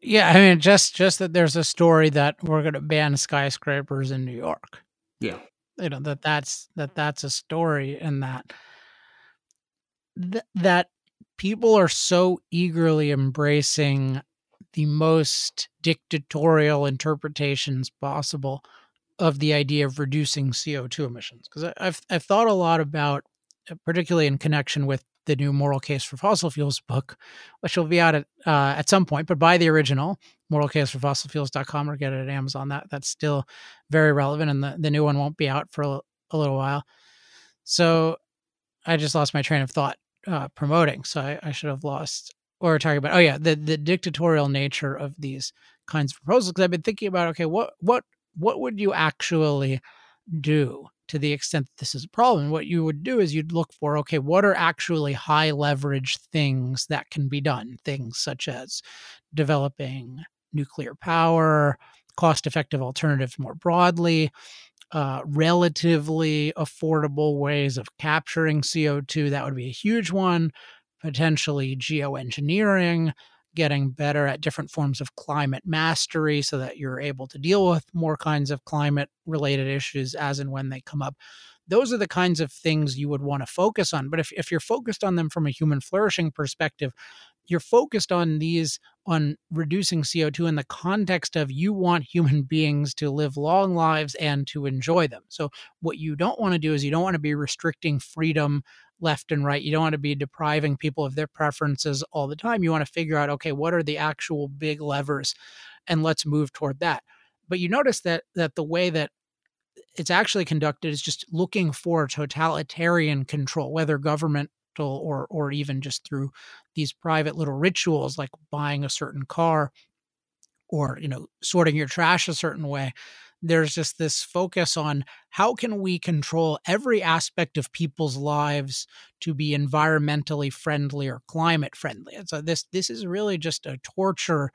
Yeah, I mean, just just that there's a story that we're going to ban skyscrapers in New York. Yeah, you know that that's that that's a story, and that th- that people are so eagerly embracing the most dictatorial interpretations possible of the idea of reducing CO2 emissions. Because I've I've thought a lot about, uh, particularly in connection with the new Moral Case for Fossil Fuels book, which will be out at uh, at some point. But buy the original Moral Case for Fossil moralcaseforfossilfuels.com or get it at Amazon. That that's still very relevant, and the, the new one won't be out for a, a little while. So I just lost my train of thought uh, promoting. So I, I, should have lost or talking about. Oh yeah, the the dictatorial nature of these kinds of proposals. Because I've been thinking about okay, what what what would you actually do to the extent that this is a problem? What you would do is you'd look for okay, what are actually high leverage things that can be done? Things such as developing nuclear power, cost effective alternatives more broadly, uh, relatively affordable ways of capturing CO2. That would be a huge one. Potentially geoengineering, getting better at different forms of climate mastery so that you're able to deal with more kinds of climate related issues as and when they come up. Those are the kinds of things you would want to focus on. But if, if you're focused on them from a human flourishing perspective, you're focused on these on reducing CO2 in the context of you want human beings to live long lives and to enjoy them. So what you don't want to do is you don't want to be restricting freedom left and right. You don't want to be depriving people of their preferences all the time. You want to figure out okay, what are the actual big levers and let's move toward that. But you notice that that the way that it's actually conducted is just looking for totalitarian control, whether government or or even just through these private little rituals like buying a certain car or you know sorting your trash a certain way there's just this focus on how can we control every aspect of people's lives to be environmentally friendly or climate friendly. And so this this is really just a torture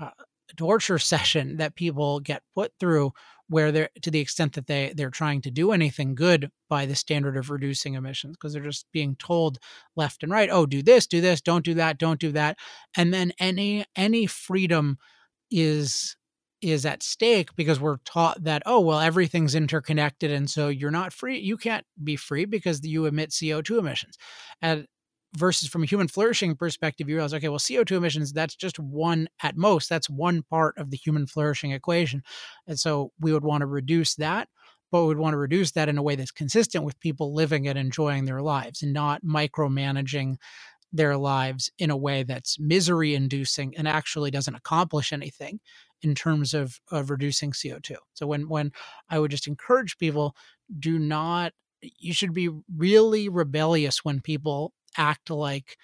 uh, torture session that people get put through where they're to the extent that they they're trying to do anything good by the standard of reducing emissions because they're just being told left and right oh do this do this don't do that don't do that and then any any freedom is is at stake because we're taught that oh well everything's interconnected and so you're not free you can't be free because you emit CO2 emissions and versus from a human flourishing perspective, you realize, okay, well, CO2 emissions, that's just one at most, that's one part of the human flourishing equation. And so we would want to reduce that, but we would want to reduce that in a way that's consistent with people living and enjoying their lives and not micromanaging their lives in a way that's misery inducing and actually doesn't accomplish anything in terms of, of reducing CO2. So when when I would just encourage people, do not you should be really rebellious when people act like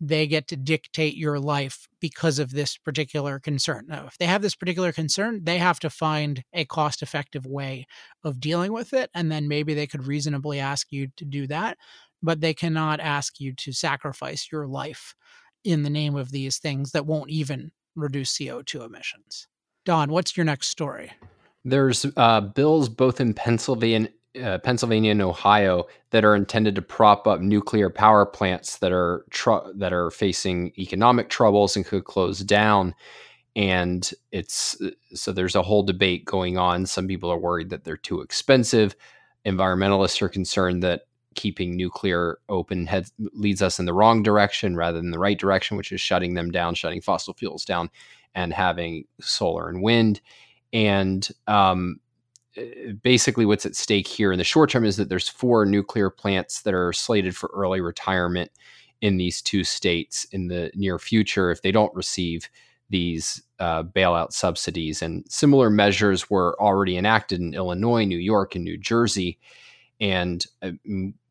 they get to dictate your life because of this particular concern. Now, if they have this particular concern, they have to find a cost effective way of dealing with it. And then maybe they could reasonably ask you to do that, but they cannot ask you to sacrifice your life in the name of these things that won't even reduce CO2 emissions. Don, what's your next story? There's uh, bills both in Pennsylvania uh, Pennsylvania and Ohio that are intended to prop up nuclear power plants that are tr- that are facing economic troubles and could close down. And it's so there's a whole debate going on. Some people are worried that they're too expensive. Environmentalists are concerned that keeping nuclear open leads us in the wrong direction rather than the right direction, which is shutting them down, shutting fossil fuels down, and having solar and wind. And um, basically what's at stake here in the short term is that there's four nuclear plants that are slated for early retirement in these two states in the near future if they don't receive these uh, bailout subsidies. And similar measures were already enacted in Illinois, New York, and New Jersey. And uh,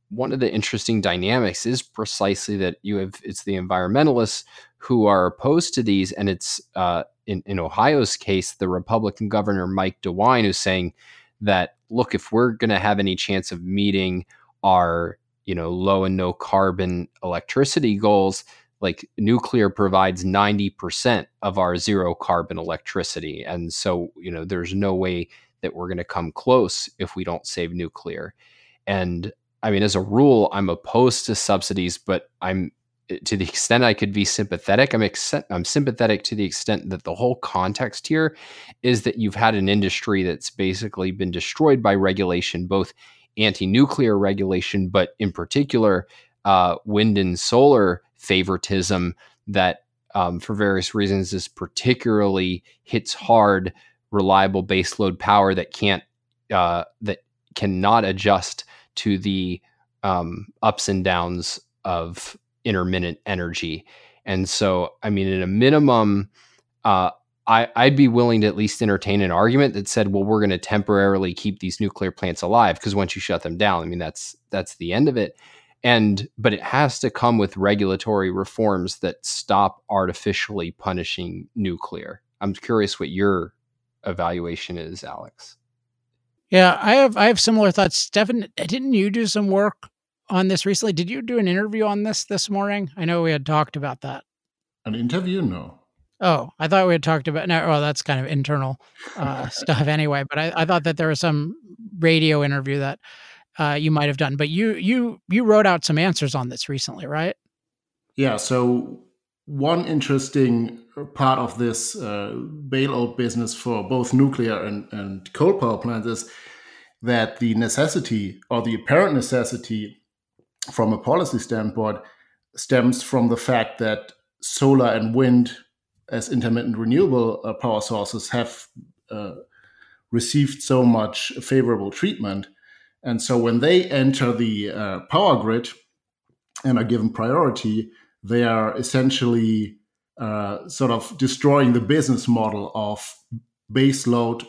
one of the interesting dynamics is precisely that you have it's the environmentalists who are opposed to these, and it's uh, in, in Ohio's case, the Republican governor Mike DeWine who's saying that look, if we're going to have any chance of meeting our you know low and no carbon electricity goals, like nuclear provides 90% of our zero carbon electricity. And so, you know, there's no way that we're going to come close if we don't save nuclear. And I mean, as a rule, I'm opposed to subsidies, but I'm to the extent I could be sympathetic, I'm ex- I'm sympathetic to the extent that the whole context here is that you've had an industry that's basically been destroyed by regulation, both anti-nuclear regulation, but in particular, uh, wind and solar favoritism that, um, for various reasons, is particularly hits hard reliable baseload power that can't uh, that cannot adjust to the um, ups and downs of intermittent energy. And so, I mean, at a minimum, uh, I, I'd be willing to at least entertain an argument that said, well, we're going to temporarily keep these nuclear plants alive because once you shut them down, I mean, that's that's the end of it. And but it has to come with regulatory reforms that stop artificially punishing nuclear. I'm curious what your evaluation is, Alex. Yeah, I have I have similar thoughts. Stefan, didn't you do some work on this recently. Did you do an interview on this this morning? I know we had talked about that. An interview? No. Oh, I thought we had talked about. No, well, that's kind of internal uh, stuff anyway. But I, I, thought that there was some radio interview that uh, you might have done. But you you you wrote out some answers on this recently, right? Yeah. So one interesting part of this uh, bailout business for both nuclear and, and coal power plants is that the necessity or the apparent necessity from a policy standpoint stems from the fact that solar and wind as intermittent renewable uh, power sources have uh, received so much favorable treatment. And so when they enter the uh, power grid and are given priority, they are essentially uh, sort of destroying the business model of baseload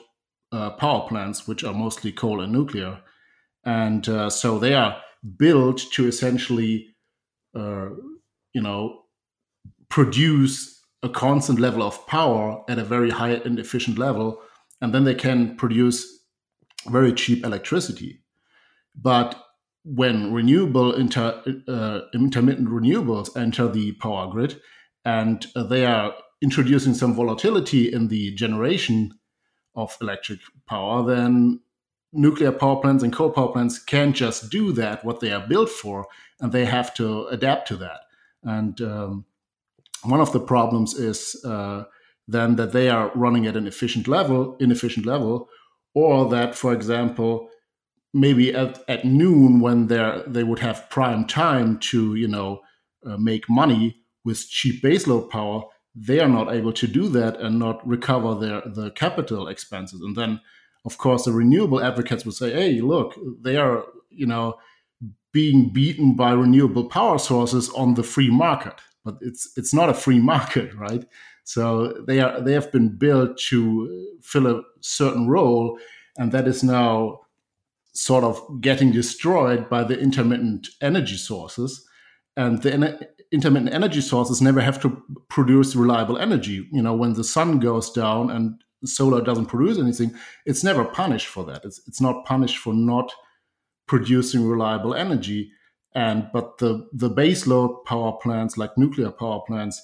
uh, power plants, which are mostly coal and nuclear. And uh, so they are built to essentially, uh, you know, produce a constant level of power at a very high and efficient level, and then they can produce very cheap electricity. But when renewable inter, uh, intermittent renewables enter the power grid, and uh, they are introducing some volatility in the generation of electric power, then nuclear power plants and coal power plants can't just do that what they are built for and they have to adapt to that. And um, one of the problems is uh, then that they are running at an efficient level inefficient level or that for example maybe at, at noon when they they would have prime time to you know uh, make money with cheap baseload power they are not able to do that and not recover their the capital expenses. And then of course, the renewable advocates would say, hey, look, they are, you know, being beaten by renewable power sources on the free market. But it's it's not a free market, right? So they are they have been built to fill a certain role, and that is now sort of getting destroyed by the intermittent energy sources. and the intermittent energy sources never have to produce reliable energy. You know, when the sun goes down and solar doesn't produce anything, it's never punished for that. It's it's not punished for not producing reliable energy. And but the the baseload power plants like nuclear power plants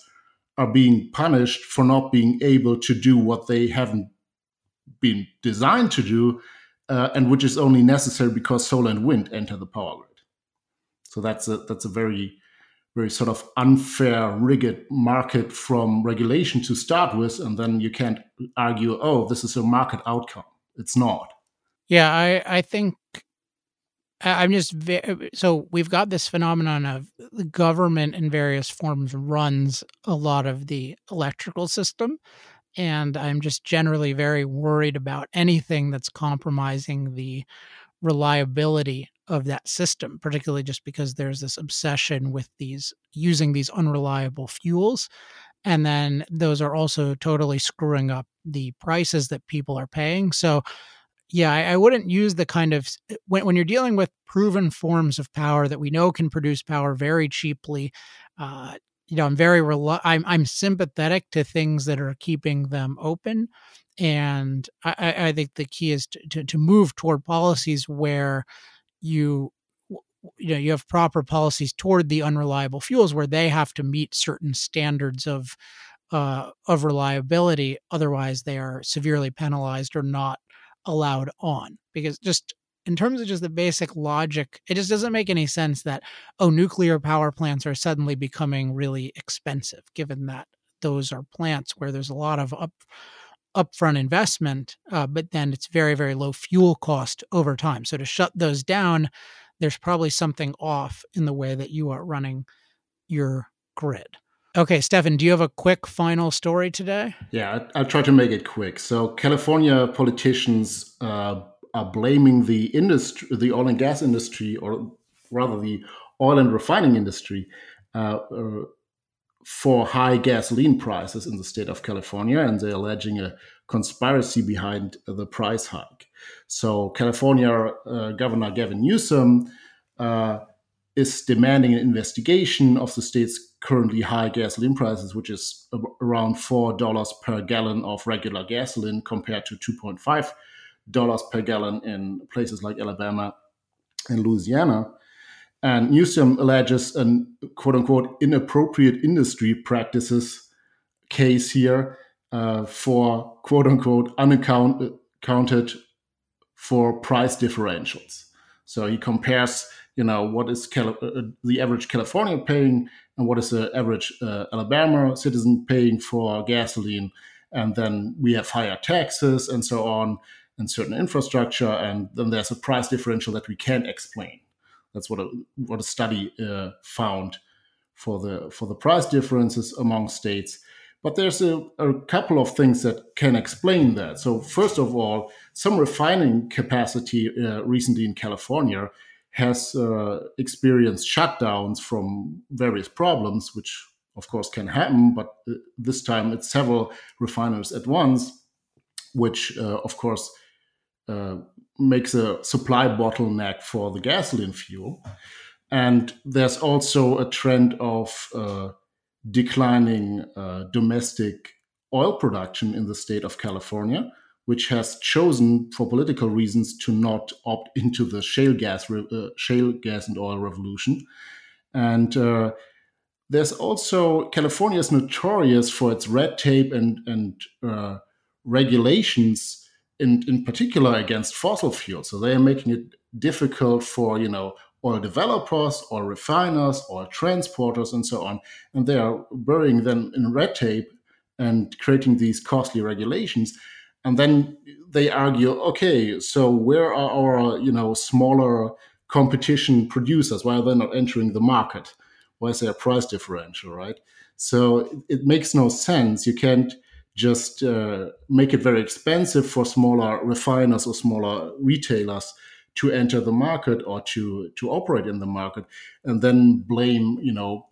are being punished for not being able to do what they haven't been designed to do, uh, and which is only necessary because solar and wind enter the power grid. So that's a that's a very very sort of unfair, rigid market from regulation to start with, and then you can't argue, oh, this is a market outcome. It's not. Yeah, I I think I'm just very, so we've got this phenomenon of the government in various forms runs a lot of the electrical system. And I'm just generally very worried about anything that's compromising the reliability of that system, particularly just because there's this obsession with these using these unreliable fuels. And then those are also totally screwing up the prices that people are paying. So yeah, I, I, wouldn't use the kind of eh, when when you're dealing with proven forms of power that we know can produce power very cheaply. Uh, you know, I'm very rel- I'm I'm sympathetic to things that are keeping them open, and I, I think the key is to, to, to move toward policies where you you know you have proper policies toward the unreliable fuels where they have to meet certain standards of uh, of reliability otherwise they are severely penalized or not allowed on. Because just in terms of just the basic logic, it just doesn't make any sense that, oh, nuclear power plants are suddenly becoming really expensive, given that those are plants where there's a lot of up upfront investment, uh, but then it's very, very low fuel cost over time. So to shut those down, there's probably something off in the way that you are running your grid. Okay, Stefan, do you have a quick final story today? Yeah, I'll try to make it quick. So, California politicians uh, are blaming the industry, the oil and gas industry, or rather the oil and refining industry, uh, uh, for high gasoline prices in the state of California, and they're alleging a conspiracy behind the price hike. So, California uh, Governor Gavin Newsom uh, is demanding an investigation of the state's currently high gasoline prices, which is around $4 per gallon of regular gasoline compared to $2.5 per gallon in places like Alabama and Louisiana. And Newsom alleges an quote unquote inappropriate industry practices case here uh, for quote unquote unaccounted for price differentials. So he compares, you know, what is Cali- uh, the average California paying and what is the average uh, Alabama citizen paying for gasoline. And then we have higher taxes and so on, and certain infrastructure. And then there's a price differential that we can't explain. That's what a, what a study uh, found for the for the price differences among states. But there's a, a, couple of things that can explain that. So first of all, some refining capacity uh, recently in California has uh, experienced shutdowns from various problems, which of course can happen, but uh, this time it's several refiners at once, which uh, of course uh, makes a supply bottleneck for the gasoline fuel. And there's also a trend of uh, declining uh, domestic oil production in the state of California which has chosen, for political reasons, to not opt into the shale gas, uh, shale gas and oil revolution. And uh, there's also California is notorious for its red tape and and uh, regulations, in in particular against fossil fuels. So they are making it difficult for you know oil developers, oil refiners, oil transporters, and so on. And they are burying them in red tape and creating these costly regulations. And then they argue okay so where are our you know smaller competition producers? Why are they not entering the market? Why is there a price differential right? So it makes no sense. You can't just uh, make it very expensive for smaller refiners or smaller retailers to enter the market or to to operate in the market and then blame you know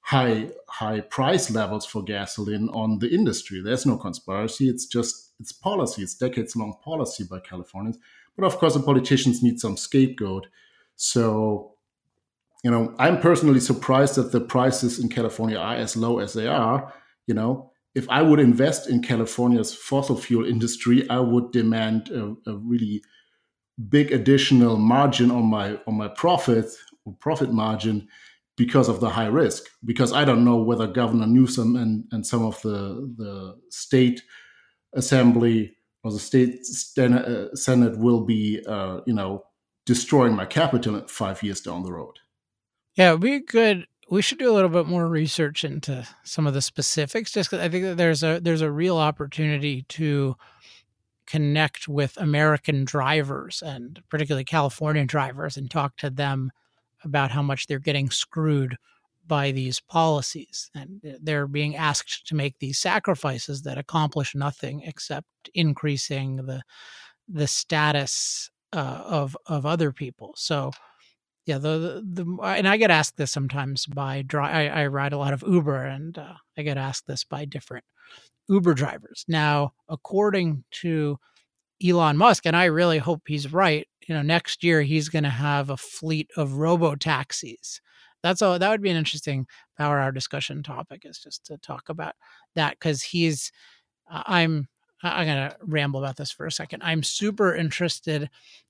high high price levels for gasoline on the industry. There's no conspiracy. It's just it's policy. It's decades long policy by Californians. But of course, the politicians need some scapegoat. So you know, I'm personally surprised that the prices in California are as low as they are. You know, if I would invest in California's fossil fuel industry, I would demand a, a really big additional margin on my on my profit or profit margin because of the high risk. Because I don't know whether Governor Newsom and, and some of the the state assembly or the state uh, senate will be, uh, you know, destroying my capital five years down the road. Yeah, we could. We should do a little bit more research into some of the specifics, just because I think that there's a there's a real opportunity to connect with American drivers and particularly California drivers and talk to them about how much they're getting screwed by these policies. And they're being asked to make these sacrifices that accomplish nothing except increasing the the status uh, of of other people. So yeah the, the, the and i get asked this sometimes by dry I, I ride a lot of uber and uh, i get asked this by different uber drivers. Now according to elon musk and i really hope he's right you know next year he's going to have a fleet of robo taxis that's all that would be an interesting power hour discussion topic is just to talk about that because he's i'm i'm gonna ramble about this for a second. I'm super interested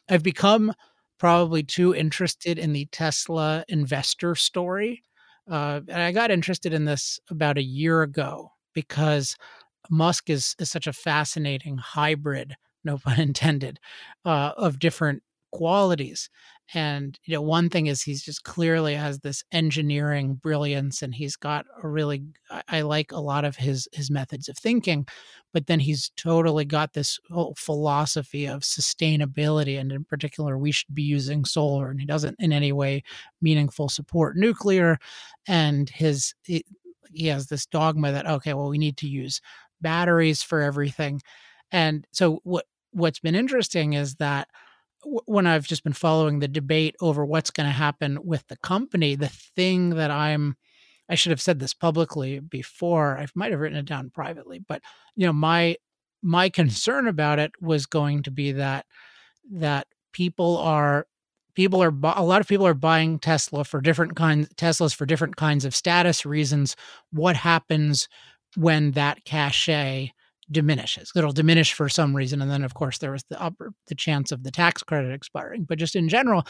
i've become probably too interested in the tesla investor story uh, and i got interested in this about a year ago because musk is, is such a fascinating hybrid no pun intended uh, of different qualities and you know one thing is he's just clearly has this engineering brilliance and he's got a really i like a lot of his his methods of thinking but then he's totally got this whole philosophy of sustainability and in particular we should be using solar and he doesn't in any way meaningful support nuclear. And his he, he has this dogma that okay well we need to use batteries for everything. And so what what's been interesting is that when I've just been following the debate over what's going to happen with the company, the thing that I'm I should have said this publicly before. I might have written it down privately, but you know, my my concern about it was going to be that that people are people are a lot of people are buying Tesla for different kinds Teslas for different kinds of status reasons. What happens when that cachet diminishes. It'll diminish for some reason, and then of course there was the upper the chance of the tax credit expiring. But just in general,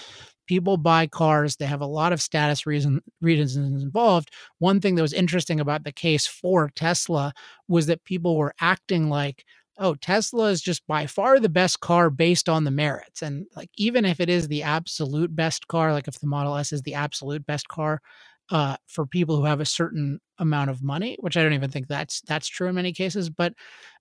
people buy cars. They have a lot of status reason reasons involved. One thing that was interesting about the case for Tesla was that people were acting like oh, Tesla is just by far the best car based on the merits. And like, even if it is the absolute best car, like if the Model S is the absolute best car, uh, for people who have a certain amount of money, which I don't even think that's that's true in many cases, but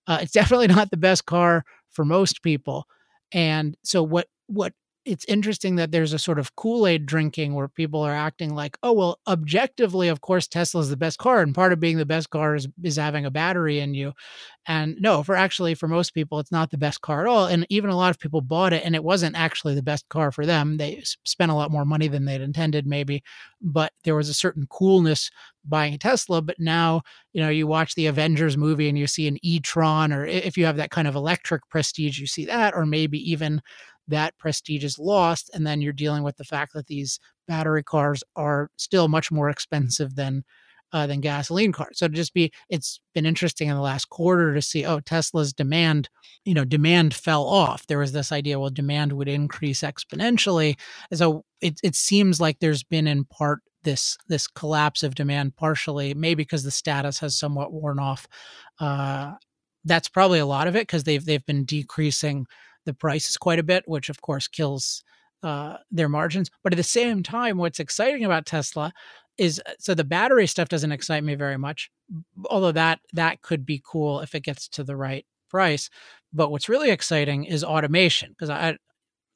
uh, it's definitely not the best car for most people. And so what what it's interesting that there's a sort of Kool-Aid drinking where people are acting like, oh well, objectively, of course, Tesla is the best car, and part of being the best car is is having a battery in you. And no, for actually for most people, it's not the best car at all. And even a lot of people bought it, and it wasn't actually the best car for them. They spent a lot more money than they'd intended, maybe, but there was a certain coolness buying a Tesla. But now, you know, you watch the Avengers movie and you see an e-tron, or if you have that kind of electric prestige, you see that, or maybe even that prestige is lost. And then you're dealing with the fact that these battery cars are still much more expensive than uh, than gasoline cars. So to just be, it's been interesting in the last quarter to see, oh, Tesla's demand, you know, demand fell off. There was this idea, well, demand would increase exponentially. And so it, it seems like there's been in part this this collapse of demand, partially maybe because the status has somewhat worn off. Uh, that's probably a lot of it because they've they've been decreasing the prices quite a bit, which of course kills uh, their margins. But at the same time, what's exciting about Tesla is uh, so the battery stuff doesn't excite me very much, although that that could be cool if it gets to the right price. But what's really exciting is automation because I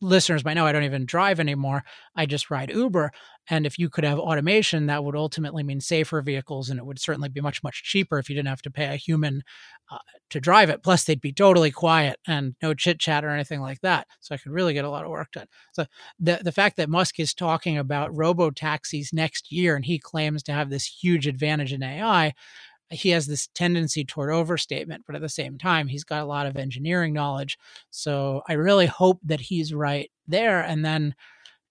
listeners might know I don't even drive anymore. I just ride Uber. And if you could have automation, that would ultimately mean safer vehicles. And it would certainly be much, much cheaper if you didn't have to pay a human uh, to drive it. Plus, they'd be totally quiet and no chit chat or anything like that. So I could really get a lot of work done. So the, the fact that Musk is talking about robo taxis next year and he claims to have this huge advantage in AI he has this tendency toward overstatement, but at the same time, he's got a lot of engineering knowledge. So I really hope that he's right there. And then,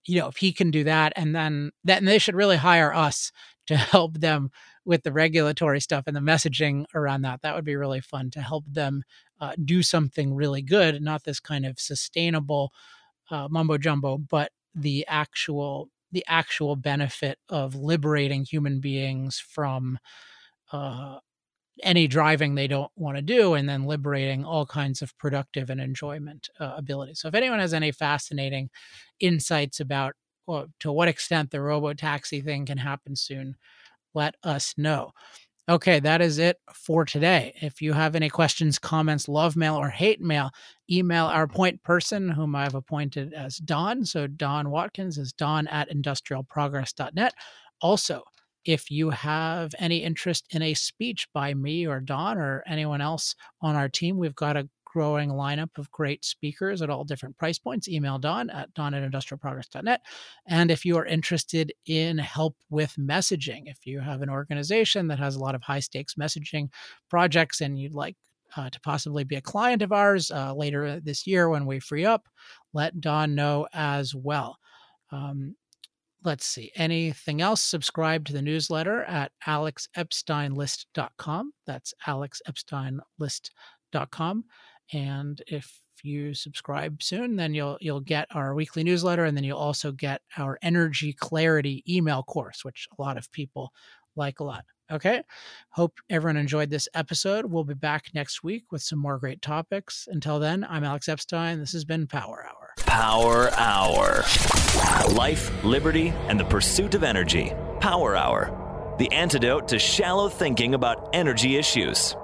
you know, if he can do that, and then then they should really hire us to help them with the regulatory stuff and the messaging around that. That would be really fun to help them uh, do something really good, not this kind of sustainable uh, mumbo jumbo, but the actual the actual benefit of liberating human beings from uh, any driving they don't want to do and then liberating all kinds of productive and enjoyment uh, abilities. So if anyone has any fascinating insights about well, to what extent the robo taxi thing can happen soon, let us know. Okay, that is it for today. If you have any questions, comments, love mail, or hate mail, email our point person, whom I've appointed as Don. So Don Watkins is don at industrialprogress.net. Also, if you have any interest in a speech by me or Don or anyone else on our team, we've got a growing lineup of great speakers at all different price points. Email Don at don at industrialprogress.net. And if you are interested in help with messaging, if you have an organization that has a lot of high stakes messaging projects and you'd like uh, to possibly be a client of ours uh, later this year when we free up, let Don know as well. Um, let's see, anything else? Subscribe to the newsletter at alexepsteinlist.com. That's alexepsteinlist.com. And if you subscribe soon, then you'll you'll get our weekly newsletter, and then you'll also get our energy clarity email course, which a lot of people like a lot. Okay. Hope everyone enjoyed this episode. We'll be back next week with some more great topics. Until then, I'm Alex Epstein. This has been Power Hour. Power Hour. Life, liberty, and the pursuit of energy. Power Hour. The antidote to shallow thinking about energy issues.